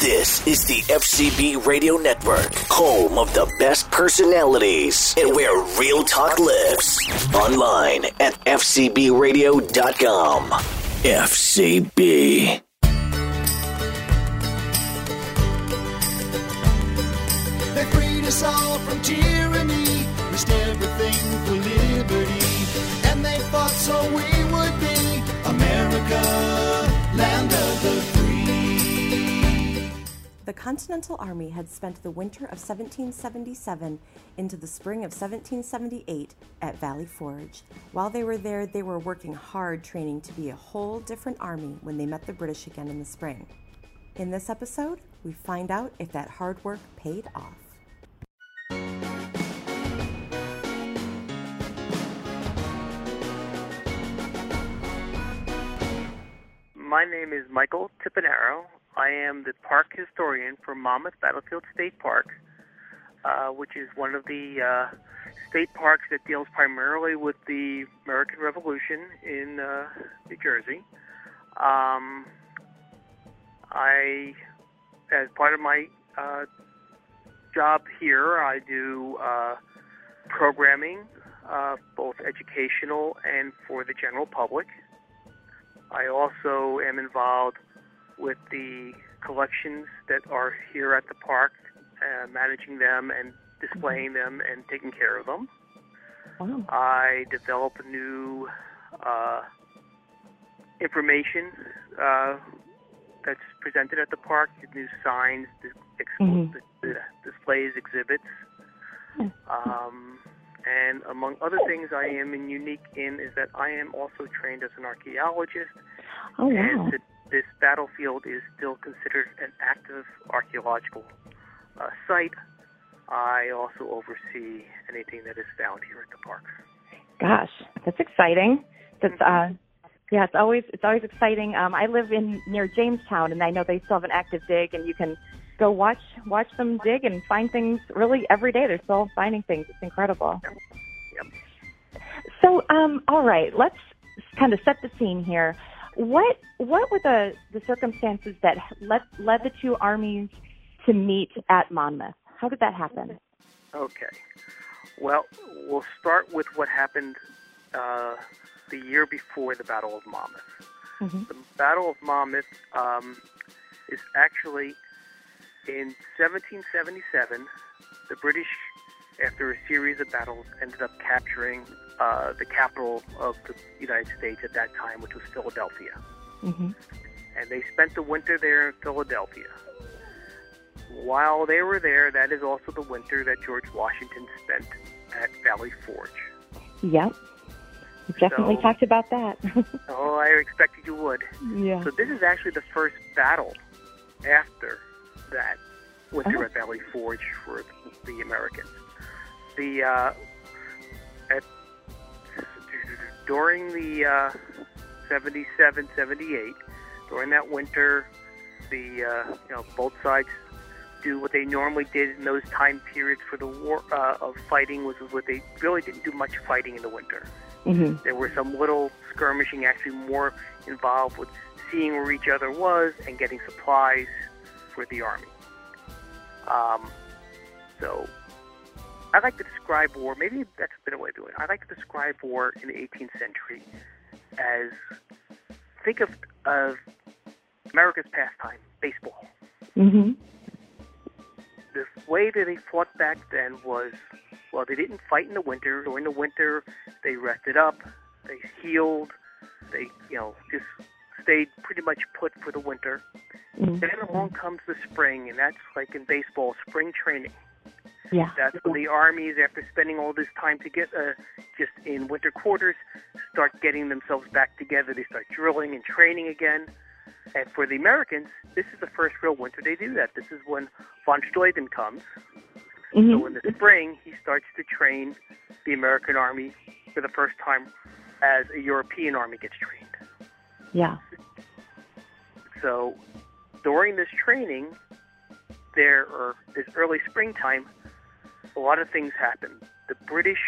This is the FCB Radio Network, home of the best personalities and where real talk lives. Online at FCBRadio.com. FCB. They freed us all from tyranny, risked everything for liberty, and they fought so we would be America, The Continental Army had spent the winter of 1777 into the spring of 1778 at Valley Forge. While they were there, they were working hard training to be a whole different army when they met the British again in the spring. In this episode, we find out if that hard work paid off. My name is Michael Timpanaro. I am the park historian for Monmouth Battlefield State Park, uh, which is one of the uh, state parks that deals primarily with the American Revolution in uh, New Jersey. Um, I, as part of my uh, job here, I do uh, programming, uh, both educational and for the general public. I also am involved with the collections that are here at the park, uh, managing them and displaying them and taking care of them. Wow. I develop new uh, information uh, that's presented at the park, new signs, dis- ex- Mhm. dis- displays, exhibits. Um, and among other things I am in unique in is that I am also trained as an archaeologist Oh, wow. and this battlefield is still considered an active archaeological uh, site. I also oversee anything that is found here at the park. Gosh, that's exciting. That's uh yeah, it's always it's always exciting. Um I live in near Jamestown and I know they still have an active dig and you can go watch watch them dig and find things really every day. They're still finding things. It's incredible. Yep. So, um, all right, let's kind of set the scene here. What what were the, the circumstances that led led the two armies to meet at Monmouth? How did that happen? Okay. Well, we'll start with what happened uh, the year before the Battle of Monmouth. Mhm. The Battle of Monmouth um, is actually in 1777. The British, after a series of battles, ended up capturing uh, the capital of the United States at that time, which was Philadelphia. Mm-hmm. And they spent the winter there in Philadelphia. While they were there, that is also the winter that George Washington spent at Valley Forge. Yep. We definitely So- talked about that. Oh, I expected you would. yeah. So this is actually the first battle after that winter Oh. at Valley Forge for the Americans. The uh, at during the uh, 77, 78, during that winter, the uh, you know both sides do what they normally did in those time periods for the war uh, of fighting, which was what they really didn't do much fighting in the winter. hmm There were some little skirmishing, actually more involved with seeing where each other was and getting supplies for the army. Um, so I like to describe war, maybe that's a way of doing it. I like to describe war in the 18th century as think of, of America's pastime, baseball. hmm the way that they fought back then was well they didn't fight in the winter during the winter they rested up they healed they you know just stayed pretty much put for the winter. Hmm then along comes the spring and that's like in baseball spring training. Yeah. that's when the armies after spending all this time to get uh, just in winter quarters start getting themselves back together. They start drilling and training again. And for the Americans, this is the first real winter they do that. This is when von Steuben comes, hmm so in the spring, he starts to train the American army for the first time as a European army gets trained. Yeah. So during this training, there or this early springtime, a lot of things happen. The British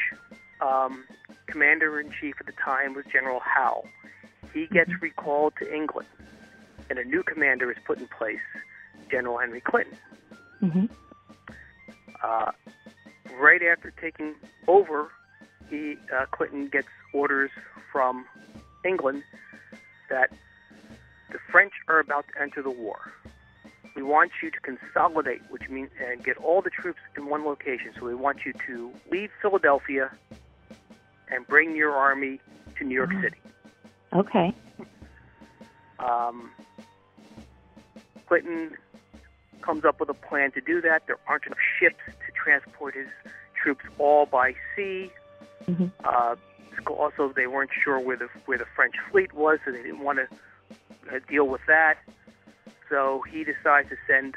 um, commander in chief at the time was General Howe. He gets recalled to England, and a new commander is put in place, General Henry Clinton. hmm Uh, right after taking over, he uh, Clinton gets orders from England that the French are about to enter the war. We want you to consolidate, which means and get all the troops in one location. So we want you to leave Philadelphia and bring your army to New York City. Okay. Um, Clinton comes up with a plan to do that. There aren't enough ships to transport his troops all by sea. hmm Uh, also, they weren't sure where the where the French fleet was, so they didn't want to uh, deal with that. So he decides to send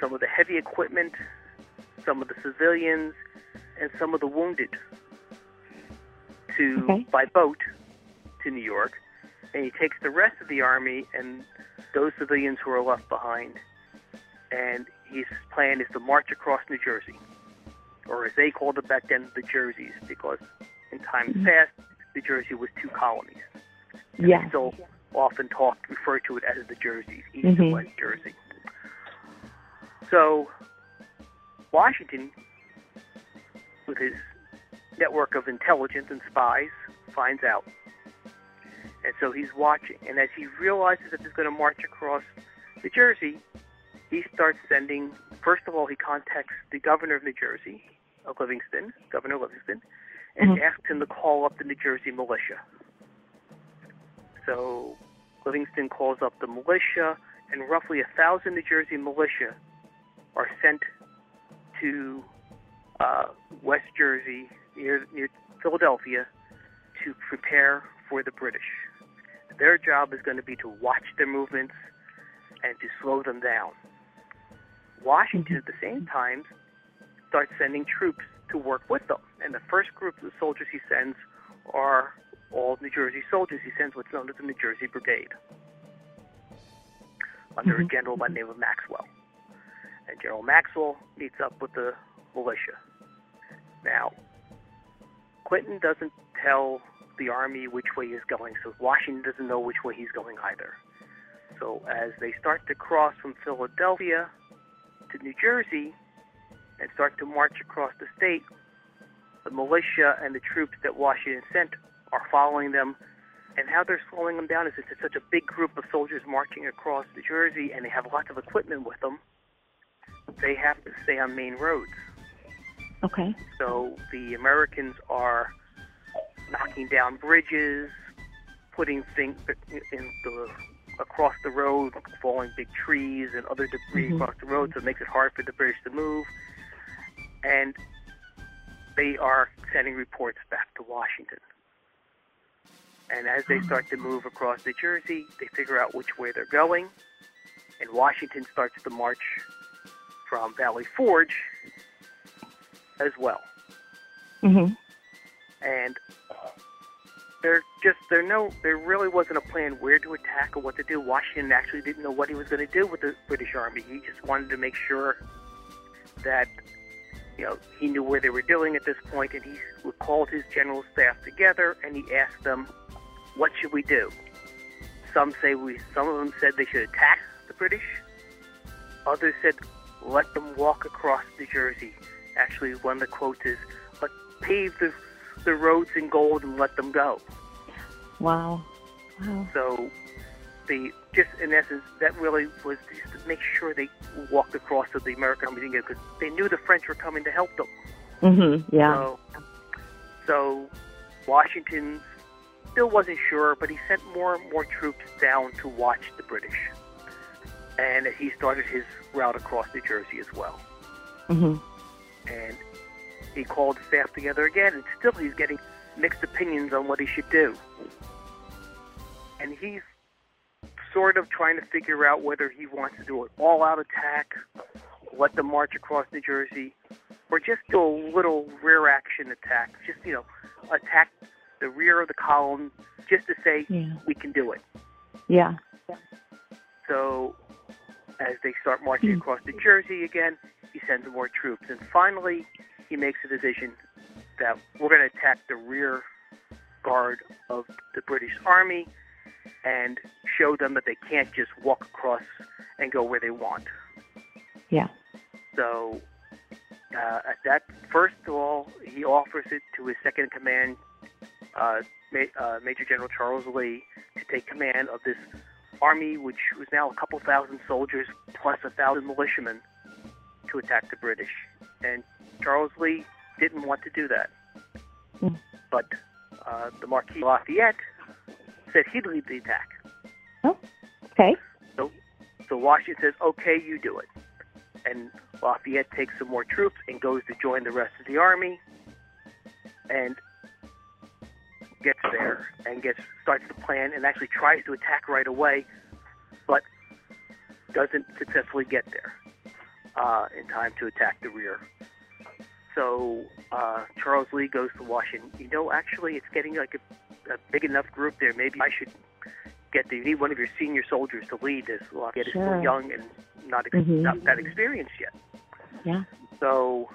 some of the heavy equipment, some of the civilians, and some of the wounded to Okay. by boat to New York, and he takes the rest of the army and those civilians who are left behind, and his plan is to march across New Jersey, or as they called it back then, the Jerseys, because in times past, New Jersey was two colonies. Yeah. still often talked, refer to it as the Jerseys, East and Mhm. West Jersey. So, Washington, with his network of intelligence and spies, finds out. And so he's watching. And as he realizes that he's going to march across New Jersey, he starts sending, first of all, he contacts the governor of New Jersey, of Livingston, Governor Livingston, and Mhm. asks him to call up the New Jersey militia. So Livingston calls up the militia, and roughly a thousand New Jersey militia are sent to uh, West Jersey near near Philadelphia to prepare for the British. Their job is going to be to watch their movements and to slow them down. Washington, at the same time, starts sending troops to work with them. And the first group of soldiers he sends are all New Jersey soldiers. He sends what's known as the New Jersey Brigade under a Mhm. general by the name of Maxwell. And General Maxwell meets up with the militia. Now, Clinton doesn't tell the army which way he's going, so Washington doesn't know which way he's going either. So as they start to cross from Philadelphia to New Jersey and start to march across the state, the militia and the troops that Washington sent are following them. And how they're slowing them down is it's such a big group of soldiers marching across New Jersey and they have lots of equipment with them. They have to stay on main roads. Okay. So the Americans are knocking down bridges, putting things in the across the road, falling big trees and other debris Mhm. across the road, so it makes it hard for the British to move. And they are sending reports back to Washington. And as they start to move across New Jersey, they figure out which way they're going. And Washington starts the march from Valley Forge as well. hmm And there just there no there really wasn't a plan where to attack or what to do. Washington actually didn't know what he was going to do with the British Army. He just wanted to make sure that you know he knew where they were doing at this point, and he called his general staff together and he asked them, "What should we do?" Some say we. Some of them said they should attack the British. Others said, "Let them walk across New Jersey." Actually, one of the quotes is, "Let pave the the roads in gold and let them go." Wow. Wow. So, the just in essence, that really was make sure they walked across to the American army because they knew the French were coming to help them. hmm Yeah. So, so Washington still wasn't sure, but he sent more and more troops down to watch the British, and he started his route across New Jersey as well. Mm-hmm. And he called staff together again, and still he's getting mixed opinions on what he should do. And he's sort of trying to figure out whether he wants to do an all-out attack, let them march across New Jersey, or just do a little rear action attack. Just you know, attack the rear of the column, just to say Yeah. we can do it. Yeah. So, as they start hmm. marching across New Jersey again, he sends more troops. And finally, he makes a decision that we're going to attack the rear guard of the British Army and show them that they can't just walk across and go where they want. Yeah. So uh, at that, first of all, he offers it to his second in command, uh, Ma- uh, Major General Charles Lee, to take command of this army, which was now a couple thousand soldiers plus a thousand militiamen, to attack the British. And Charles Lee didn't want to do that. Mm. But uh, the Marquis Lafayette said he'd lead the attack. Oh, Okay. So, so Washington says, okay, you do it. And Lafayette takes some more troops and goes to join the rest of the army and gets there and gets starts to plan and actually tries to attack right away, but doesn't successfully get there uh, in time to attack the rear. So uh, Charles Lee goes to Washington. You know, actually, it's getting like a, a big enough group there. Maybe I should get the, you need one of your senior soldiers to lead this. Lafayette is Sure. still young and not, ex- Mhm. not that experienced yet. Yeah. So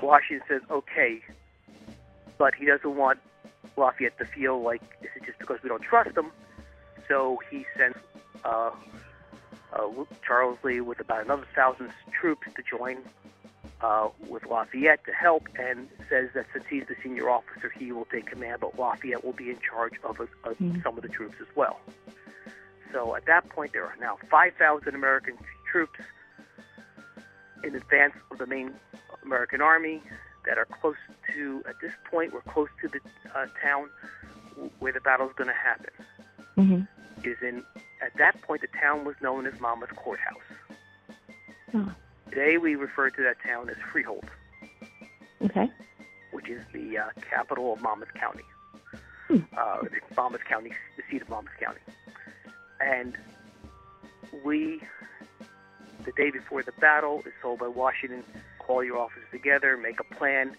Washington says, okay, but he doesn't want Lafayette to feel like this is just because we don't trust him. So he sends uh, uh, Charles Lee with about another thousand troops to join uh, with Lafayette to help, and says that since he's the senior officer, he will take command, but Lafayette will be in charge of, of Mhm. some of the troops as well. So at that point, there are now 5,000 American troops in advance of the main American army that are close to, at this point, we're close to the uh, town where the battle is going to happen. hmm Is in at that point the town was known as Monmouth Courthouse. Oh. Today we refer to that town as Freehold, Okay. which is the uh, capital of Monmouth County. Hmm. Uh, Monmouth County, the seat of Monmouth County. And we, the day before the battle, is told by Washington, call your officers together, make a plan,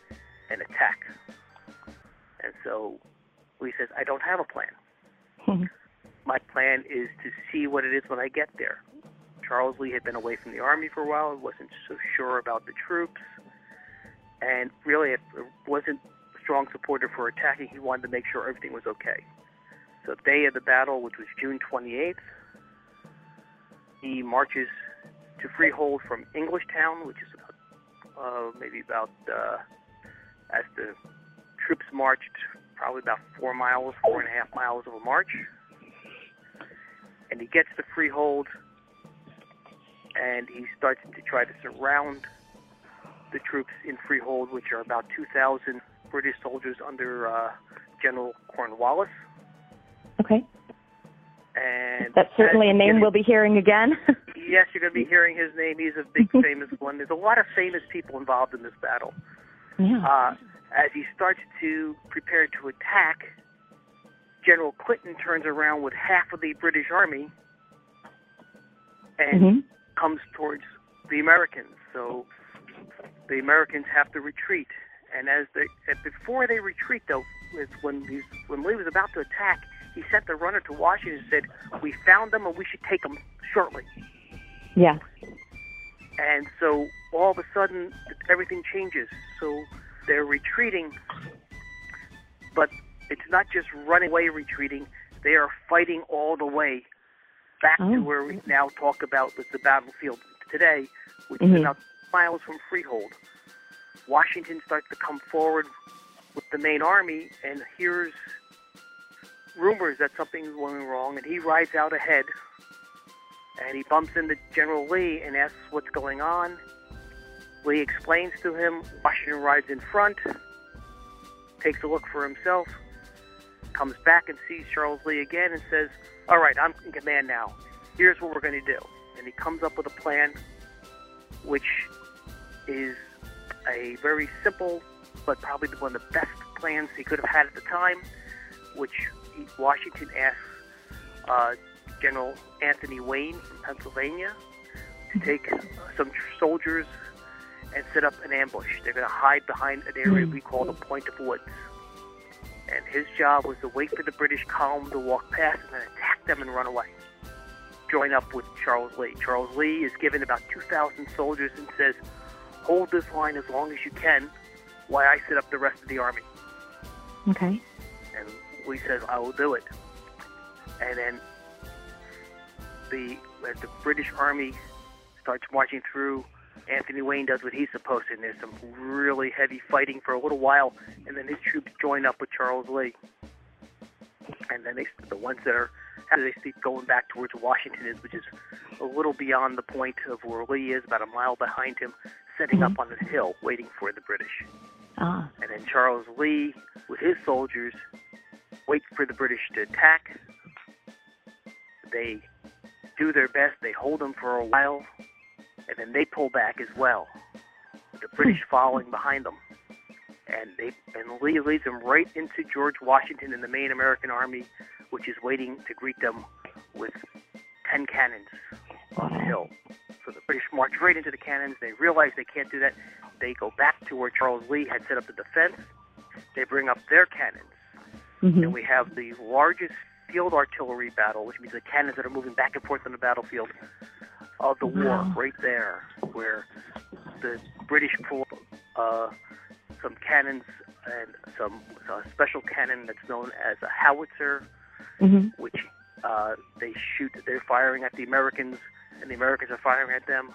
and attack. And so Lee says, I don't have a plan. Mhm. My plan is to see what it is when I get there. Charles Lee had been away from the army for a while, wasn't so sure about the troops, and really it wasn't a strong supporter for attacking. He wanted to make sure everything was okay. So the day of the battle, which was June 28th, he marches to Freehold from Englishtown, which is about uh, maybe about uh, as the troops marched, probably about four miles, four and a half miles of a march. And he gets to Freehold, and he starts to try to surround the troops in Freehold, which are about 2,000 British soldiers under uh, General Cornwallis. Okay. And That's certainly a name we'll be hearing again. Yes, you're going to be hearing his name. He's a big famous one. There's a lot of famous people involved in this battle. yeah. Uh, as he starts to prepare to attack, General Clinton turns around with half of the British army and hmm comes towards the Americans. So the Americans have to retreat. And as they, before they retreat, though, is when he's, when Lee was about to attack, he sent the runner to Washington and said, "We found them, and we should take them shortly." Yeah. And so all of a sudden, everything changes. So they're retreating, but it's not just running away retreating. They are fighting all the way back Oh. to where we now talk about with the battlefield today, which Mhm. is about miles from Freehold. Washington starts to come forward with the main army and hears rumors that something's going wrong, and he rides out ahead and he bumps into General Lee and asks what's going on. Lee explains to him. Washington rides in front, takes a look for himself, comes back and sees Charles Lee again and says, All right, I'm in command now. Here's what we're going to do. And he comes up with a plan which is a very simple, but probably one of the best plans he could have had at the time, which Washington asks uh, General Anthony Wayne from Pennsylvania to take some soldiers and set up an ambush. They're going to hide behind an area we call the Point of Woods. And his job was to wait for the British column to walk past and then attack them and run away. Join up with Charles Lee. Charles Lee is given about 2,000 soldiers and says, hold this line as long as you can while I set up the rest of the army. Okay. And Lee says, I will do it. And then the the British army starts marching through Anthony Wayne does what he's supposed to, and there's some really heavy fighting for a little while, and then his troops join up with Charles Lee. And then they, the ones that are after they see going back towards Washington is, which is a little beyond the point of where Lee is, about a mile behind him, setting up on this hill, waiting for the British. Ah. And then Charles Lee, with his soldiers, wait for the British to attack. They do their best. They hold them for a while, and then they pull back as well. The British following behind them, and they and Lee leads them right into George Washington and the main American army, which is waiting to greet them with ten cannons on the hill. So the British march right into the cannons. They realize they can't do that. They go back to where Charles Lee had set up the defense. They bring up their cannons, Mhm. and we have the largest field artillery battle, which means the cannons that are moving back and forth on the battlefield of the war, Wow. right there, where the British pull uh, some cannons and some a special cannon that's known as a howitzer, Mhm. which uh, they shoot. They're firing at the Americans, and the Americans are firing at them.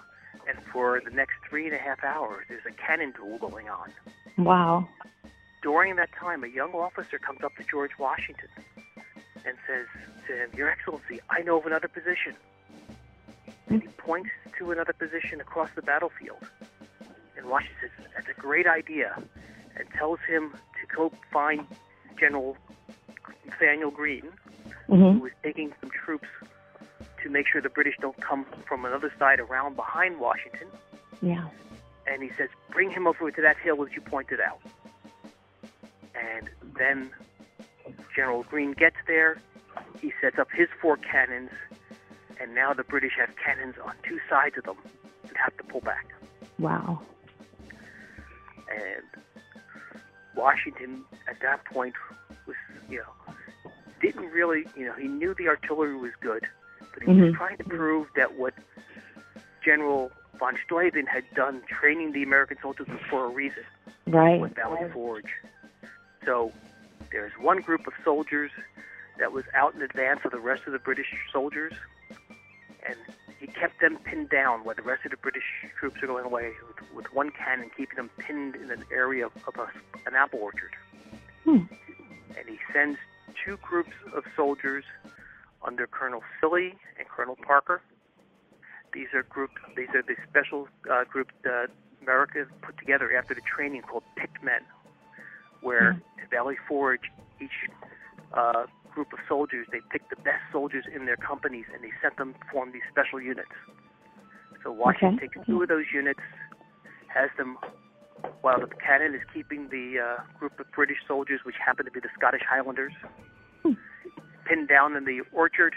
And for the next three and a half hours, there's a cannon duel going on. Wow. During that time, a young officer comes up to George Washington and says to him, Your Excellency, I know of another position. And he points to another position across the battlefield. And Washington says, That's a great idea, and tells him to go find General Nathaniel Greene, who Mhm. was taking some troops to make sure the British don't come from another side around behind Washington Yeah. and he says, "Bring him over to that hill as you pointed out." And then General Greene gets there. He sets up his four cannons, and now the British have cannons on two sides of them and have to pull back. Wow. And Washington, at that point, was you know didn't really you know he knew the artillery was good, but he was Mhm. trying to prove that what General von Steuben had done training the American soldiers was for a reason. Right. with Valley Forge. So there's one group of soldiers that was out in advance of the rest of the British soldiers, and he kept them pinned down while the rest of the British troops are going away with, with one cannon, keeping them pinned in an area of, of a, an apple orchard. Hmm. And he sends two groups of soldiers under Colonel Cilley and Colonel Parker. These are group. These are the special uh, group that America put together after the training called picked men, where at Valley Forge, each uh, group of soldiers they picked the best soldiers in their companies and they sent them to form these special units. So Washington Okay. takes two of those units, has them while the cannon is keeping the uh, group of British soldiers, which happen to be the Scottish Highlanders, pinned down in the orchard,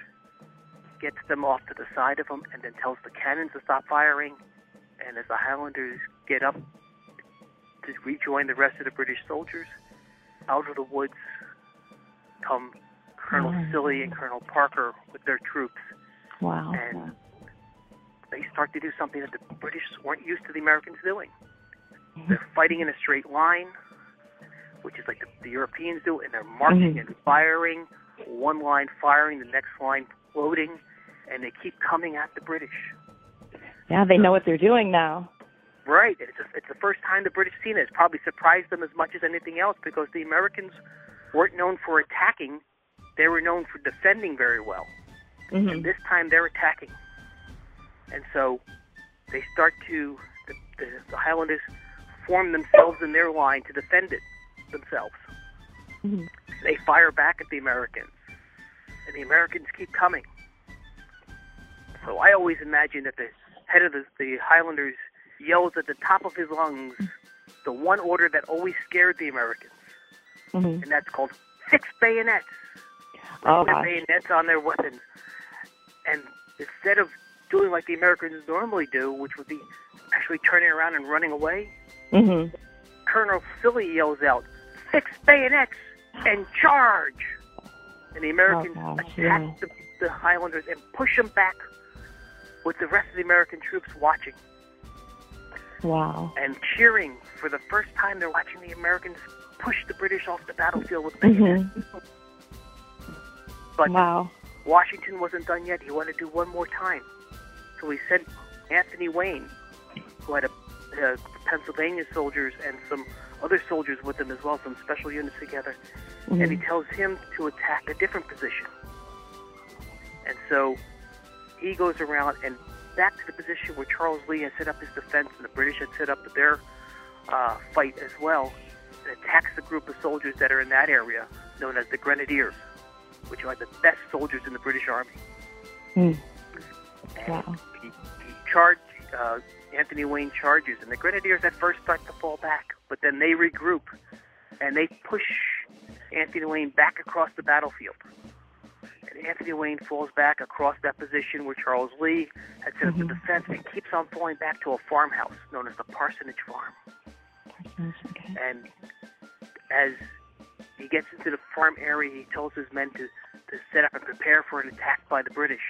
gets them off to the side of them, and then tells the cannons to stop firing. And as the Highlanders get up to rejoin the rest of the British soldiers, out of the woods come Colonel Oh. Cilley and Colonel Parker with their troops, Wow. and they start to do something that the British weren't used to the Americans doing. They're fighting in a straight line, which is like the, the Europeans do, and they're marching Mhm. and firing, one line firing, the next line loading, and they keep coming at the British. Yeah, they know what they're doing now. Right. It's, a, it's the first time the British seen it. It's probably surprised them as much as anything else because the Americans weren't known for attacking. They were known for defending very well. Mhm. And this time they're attacking. And so they start to, the, the, the Highlanders form themselves in their line to defend it themselves. Mhm. They fire back at the Americans. And the Americans keep coming. So I always imagine that the head of the, the Highlanders yells at the top of his lungs the one order that always scared the Americans, Mhm. and that's called fix bayonets. Oh, gosh. bayonets on their weapons. And instead of doing like the Americans normally do, which would be actually turning around and running away, Mhm. Colonel Cilley yells out, "Fix bayonets and charge!" And the Americans Oh, gosh, attack yeah. the, the Highlanders and push them back, with the rest of the American troops watching Wow. and cheering. For the first time, they're watching the Americans push the British off the battlefield with bayonets. Mhm. But Wow. Washington wasn't done yet. He wanted to do one more time. So he sent Anthony Wayne who had a, uh, Pennsylvania soldiers and some other soldiers with him as well, some special units together, Mm-hmm. and he tells him to attack a different position. And so he goes around and back to the position where Charles Lee had set up his defense and the British had set up their uh, fight as well, and attacks the group of soldiers that are in that area, known as the Grenadiers, which are the best soldiers in the British Army. Mm. And Wow. he, he charged, uh, Anthony Wayne charges, and the Grenadiers at first start to fall back, but then they regroup and they push Anthony Wayne back across the battlefield. Anthony Wayne falls back across that position where Charles Lee had set up the defense and keeps on falling back to a farmhouse known as the Parsonage Farm. Okay. And as he gets into the farm area, he tells his men to, to set up and prepare for an attack by the British.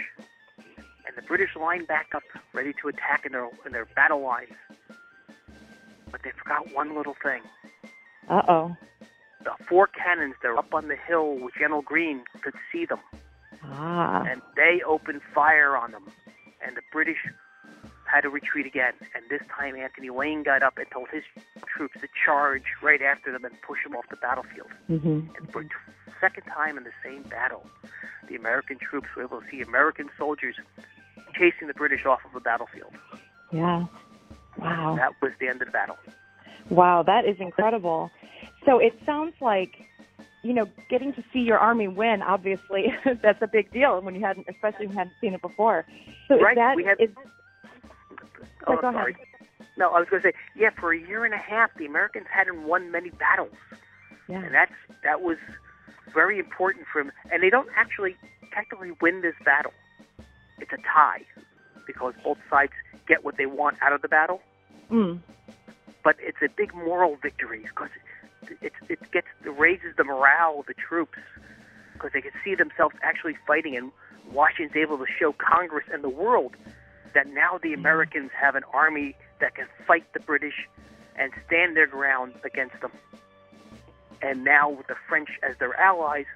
And the British line back up, ready to attack in their in their battle lines. But they forgot one little thing. Uh oh. The four cannons that are up on the hill with General Greene could see them, Ah. and they opened fire on them. And the British had to retreat again. And this time, Anthony Wayne got up and told his troops to charge right after them and push them off the battlefield. Mhm. And for the second time in the same battle, the American troops were able to see American soldiers chasing the British off of the battlefield. Yeah. Wow. That was the end of the battle. Wow, that is incredible. So it sounds like, you know, getting to see your army win. Obviously, that's a big deal when you hadn't, especially when you hadn't seen it before. So Right, that we had- is- Oh, go sorry. ahead. No, I was going to say, yeah, for a year and a half, the Americans hadn't won many battles, yeah. and that's that was very important for them. And they don't actually technically win this battle; it's a tie because both sides get what they want out of the battle. Mm. but it's a big moral victory because it, it, gets it raises the morale of the troops because they can see themselves actually fighting, and Washington's able to show Congress and the world that now the Americans have an army that can fight the British and stand their ground against them. And now with the French as their allies,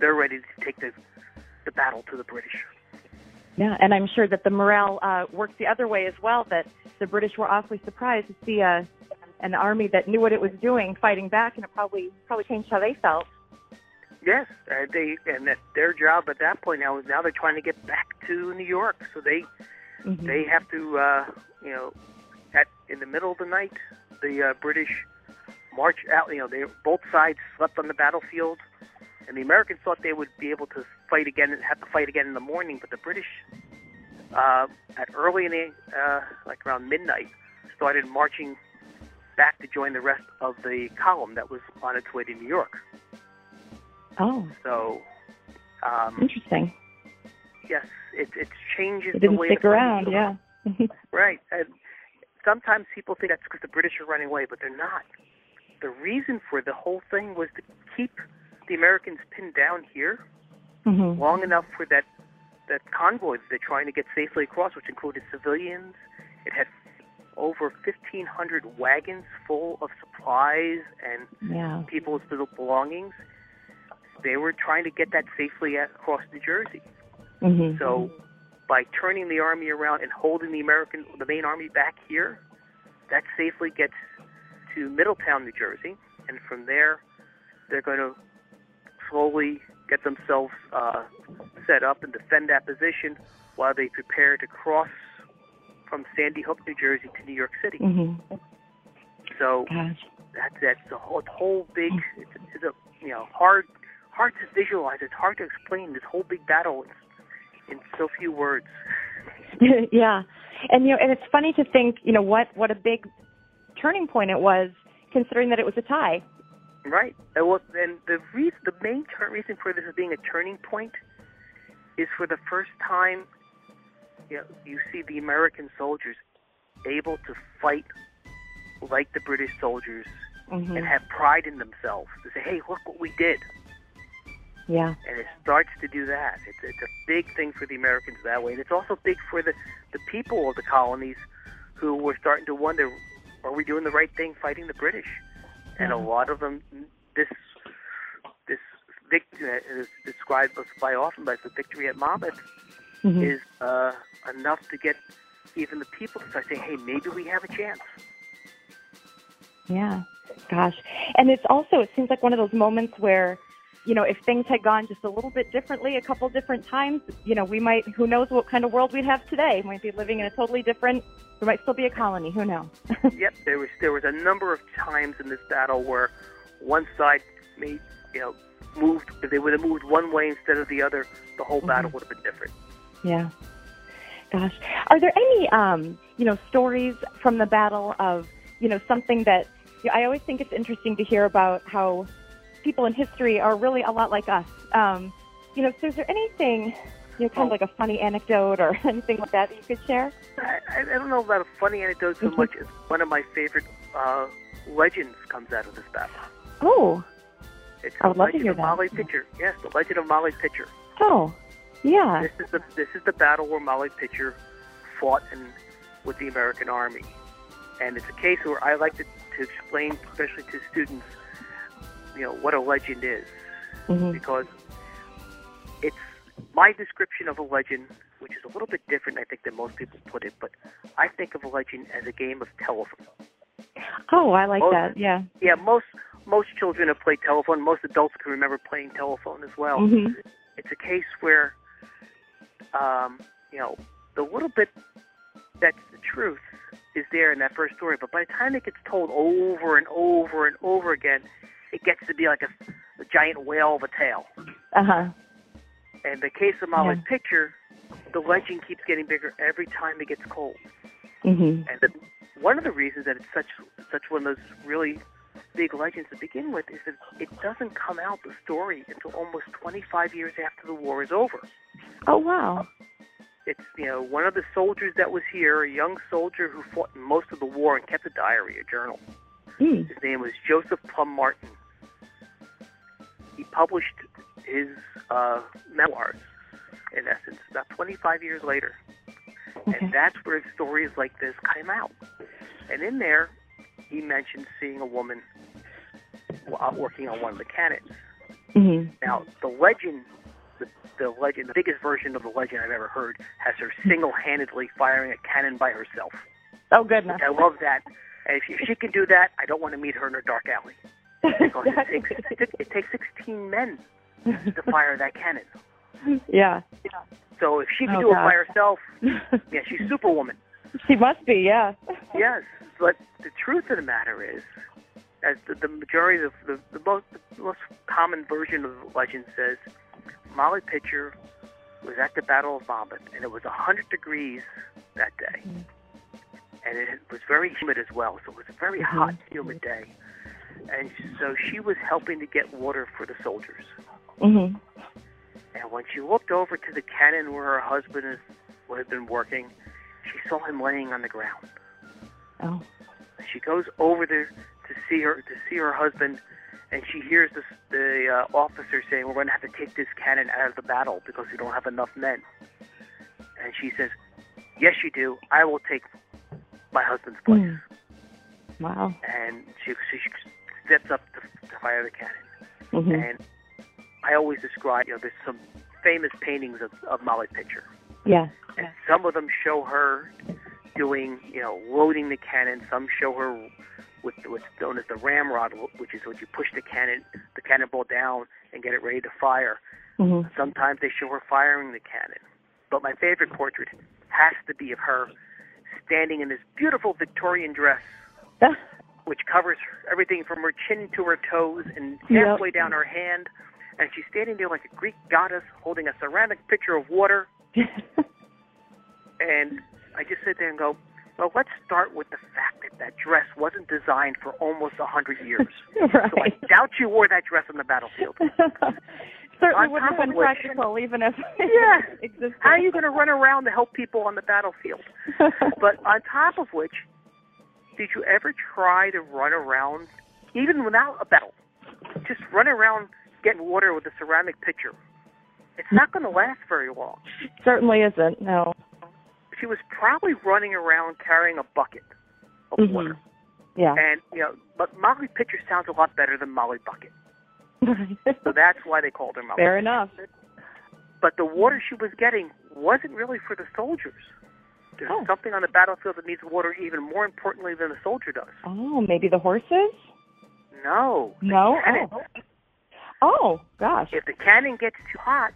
they're ready to take the the battle to the British. Yeah, and I'm sure that the morale uh, works the other way as well. That the British were awfully surprised to see a an army that knew what it was doing fighting back, and it probably probably changed how they felt. Yes, uh, they and that their job at that point now is now they're trying to get back to New York, so they Mhm. they have to uh, you know at in the middle of the night the uh, British march out. You know, they both sides slept on the battlefield, and the Americans thought they would be able to fight again and have to fight again in the morning, but the British uh, at early in the uh, like around midnight started marching back to join the rest of the column that was on its way to New York. Oh, So, um, interesting. yes, it, it changes It the didn't way stick the around. Yeah. Right. And sometimes people think that's because the British are running away, but they're not. The reason for the whole thing was to keep the Americans pinned down here hmm long enough for that that convoy that they're trying to get safely across, which included civilians. It had over 1,500 wagons full of supplies and Yeah. people's belongings. They were trying to get that safely across New Jersey. hmm So by turning the army around and holding the American, the main army back here, that safely gets to Middletown, New Jersey, and from there, they're going to slowly get themselves uh, set up and defend that position while they prepare to cross from Sandy Hook, New Jersey, to New York City. hmm So Gosh. that's that's the whole, whole big. It's, it's a you know hard hard to visualize. It's hard to explain this whole big battle in, in so few words. yeah, and you know, and it's funny to think, you know, what what a big turning point it was, considering that it was a tie. Right. And well, and the reason, the main turn reason for this as being a turning point is for the first time, you know, you see the American soldiers able to fight like the British soldiers hmm and have pride in themselves to say, "Hey, look what we did." Yeah. and it starts to do that. It's, it's a big thing for the Americans that way, and it's also big for the the people of the colonies who were starting to wonder, are we doing the right thing fighting the British? And a lot of them, this this victory is described by often as the victory at Monmouth Mhm. is uh, enough to get even the people to start saying, hey, maybe we have a chance. Yeah. Gosh. And it's also, it seems like one of those moments where, you know, if things had gone just a little bit differently a couple different times, you know, we might, who knows what kind of world we'd have today. We might be living in a totally different, there might still be a colony. Who knows? yep, there was there was a number of times in this battle where one side made, you know, moved, if they would have moved one way instead of the other, the whole battle would have been different. Yeah. Gosh. Are there any, um, you know, stories from the battle of, you know, something that, you know, I always think it's interesting to hear about how people in history are really a lot like us. Um, you know, so is there anything, you know, kind of like a funny anecdote or anything like that that you could share? I, I don't know about a funny anecdote so much as one of my favorite uh, legends comes out of this battle. Oh, It's I would the love to legend hear of. Molly Pitcher. Yes, the legend of Molly Pitcher. oh, yeah. This is the this is the battle where Molly Pitcher fought in with the American Army, and it's a case where I like to, to explain, especially to students, you know, what a legend is, hmm because it's my description of a legend, which is a little bit different, I think, than most people put it. But I think of a legend as a game of telephone. Oh, I like Oh, that. Yeah. Yeah, most most children have played telephone. Most adults can remember playing telephone as well. hmm it's a case where, um, you know, the little bit that's the truth is there in that first story, but by the time it gets told over and over and over again, it gets to be like a, a giant whale of a tale. Uh huh. And the case of Molly's Yeah. Pitcher, the legend keeps getting bigger every time it gets cold. hmm And the, one of the reasons that it's such such one of those really big legends to begin with is that it doesn't come out the story until almost 25 years after the war is over. Oh, wow. It's you know one of the soldiers that was here, a young soldier who fought in most of the war and kept a diary, a journal. Mm. His name was Joseph Plum Martin. He published his uh, memoirs, in essence, about 25 years later, Okay. and that's where stories like this came out. And in there, he mentioned seeing a woman working on one of the cannons. hmm Now, the legend, the, the legend, the biggest version of the legend I've ever heard, has her single-handedly firing a cannon by herself. Oh, goodness. I love that. And if, if she can do that, I don't want to meet her in a dark alley because it takes it, takes- 16 men to fire that cannon. yeah. So if she can Oh, do it by herself, yeah, she's Superwoman. She must be, yeah. Yes, but the truth of the matter is, as the, the majority of the, the most the most common version of the legend says, Molly Pitcher was at the Battle of Monmouth, and it was 100 degrees that day, and it was very humid as well. So it was a very hot, humid day, and so she was helping to get water for the soldiers. hmm And when she looked over to the cannon where her husband is, had been working, she saw him laying on the ground. Oh. She goes over there to see her to see her husband, and she hears this, the uh, officer saying, "We're going to have to take this cannon out of the battle because we don't have enough men." And she says, "Yes, you do. I will take my husband's place." Mm. Wow. And she, she steps up to, to fire the cannon. hmm And I always describe, you know, there's some famous paintings of, of Molly Pitcher. Yeah. And some of them show her doing, you know, loading the cannon. Some show her with what's known as the ramrod, which is when you push the cannon, the cannonball down and get it ready to fire. hmm Sometimes they show her firing the cannon. But my favorite portrait has to be of her standing in this beautiful Victorian dress, which covers everything from her chin to her toes and Yep. halfway down her hand. And she's standing there like a Greek goddess holding a ceramic pitcher of water. And I just sit there and go, well, let's start with the fact that that dress wasn't designed for almost a 100 years. So I right. doubt you wore that dress on the battlefield. Certainly wouldn't have been which- practical, even if Yeah. it existed. How are you going to run around to help people on the battlefield? But on top of which, did you ever try to run around, even without a battle, just run around getting water with a ceramic pitcher? It's not going to last very long. Certainly isn't. No. She was probably running around carrying a bucket of Mhm. water. Yeah. And, you know, but Molly Pitcher sounds a lot better than Molly Bucket. So that's why they called her Molly. Fair enough. But the water she was getting wasn't really for the soldiers. There's Oh. something on the battlefield that needs water even more importantly than the soldier does. Oh, maybe the horses? No. No. Oh. Oh, gosh. If the cannon gets too hot,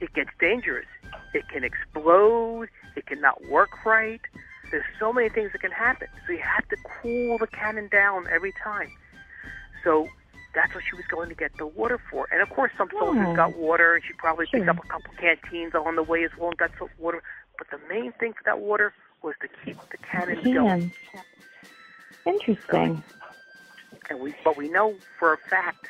it gets dangerous. It can explode. It cannot work right. There's so many things that can happen. So you have to cool the cannon down every time. So that's what she was going to get the water for. And of course, some soldiers Oh. got water, and she probably picked up a couple canteens along the way as well and got some water. But the main thing for that water was to keep the cannon going. Cans. Interesting. And we, but we know for a fact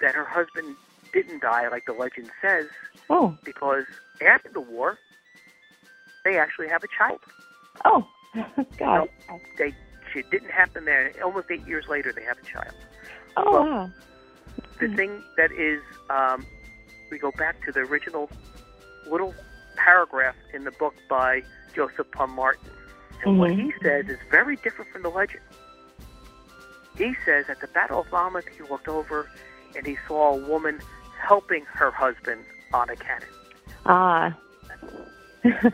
that her husband didn't die, like the legend says, Oh, because after the war, they actually have a child. oh, God. They, it didn't happen there. Almost eight years later, they have a child. Oh, well, wow. The thing that is, um, we go back to the original little paragraph in the book by Joseph Plumb Martin. And what Mhm. he says is very different from the legend. He says at the Battle of Monmouth, he looked over and he saw a woman helping her husband on a cannon. Ah.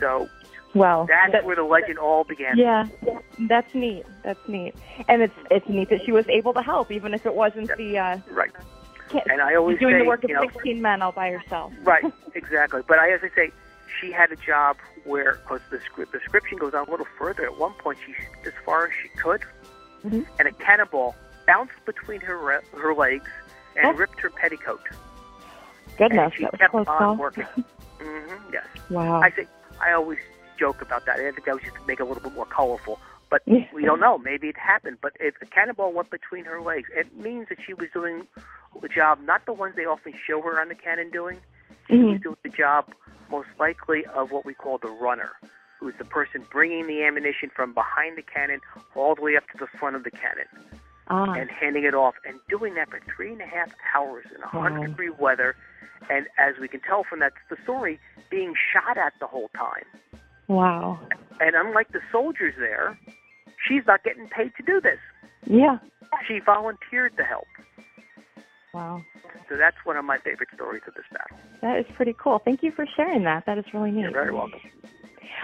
So well, that's that- where the legend all began. yeah, that's neat. That's neat. And it's it's neat that she was able to help, even if it wasn't the uh, Right. And I always doing say, the work of you know, 16 men all by herself. Right, exactly. But I, as I say, she had a job where, because the script, description goes on a little further. At one point, she as far as she could, Mhm. and a cannonball bounced between her re- her legs and Oh. ripped her petticoat. Goodness, and she that was kept close on call. working. hmm yes. Wow. I think I always joke about that. I think that was just to make it a little bit more colorful. But Yeah. we don't know. Maybe it happened. But if the cannonball went between her legs, it means that she was doing the job, not the ones they often show her on the cannon doing. She was Mhm. doing the job most likely of what we call the runner, who's the person bringing the ammunition from behind the cannon all the way up to the front of the cannon Ah. and handing it off and doing that for three and a half hours in a hundred Wow. degree weather. And as we can tell from that the story, being shot at the whole time. Wow. And unlike the soldiers there, she's not getting paid to do this. Yeah. She volunteered to help. Wow. So that's one of my favorite stories of this battle. That is pretty cool. Thank you for sharing that. That is really neat. You're very welcome.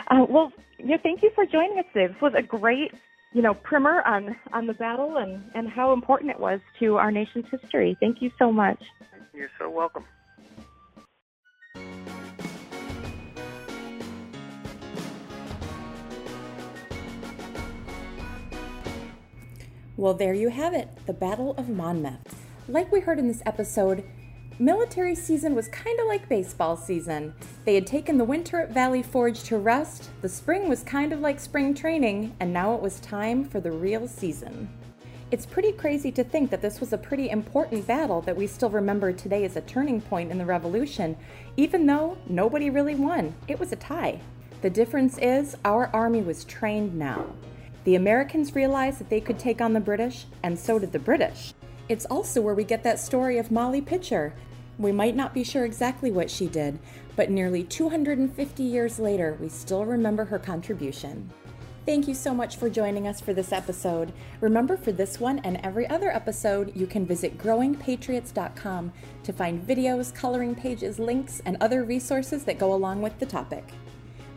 Uh, well, yeah, thank you for joining us today. This was a great, you know, primer on on the battle and and how important it was to our nation's history. Thank you so much. You're so welcome. Well, there you have it the Battle of Monmouth. Like we heard in this episode, military season was kind of like baseball season. They had taken the winter at Valley Forge to rest, the spring was kind of like spring training, and now it was time for the real season. It's pretty crazy to think that this was a pretty important battle that we still remember today as a turning point in the Revolution, even though nobody really won. It was a tie. The difference is our army was trained now. The Americans realized that they could take on the British, and so did the British. It's also where we get that story of Molly Pitcher. We might not be sure exactly what she did, but nearly 250 years later, we still remember her contribution. Thank you so much for joining us for this episode. Remember, for this one and every other episode, you can visit growingpatriots.com to find videos, coloring pages, links, and other resources that go along with the topic.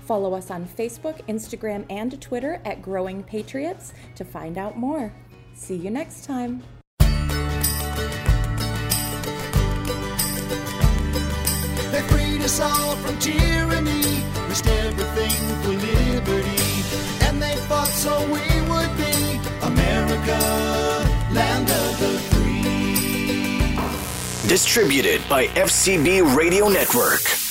Follow us on Facebook, Instagram, and Twitter at Growing Patriots to find out more. See you next time. Us all from tyranny, risked everything for liberty. And they fought so we would be America, land of the free. Distributed by FCB Radio Network.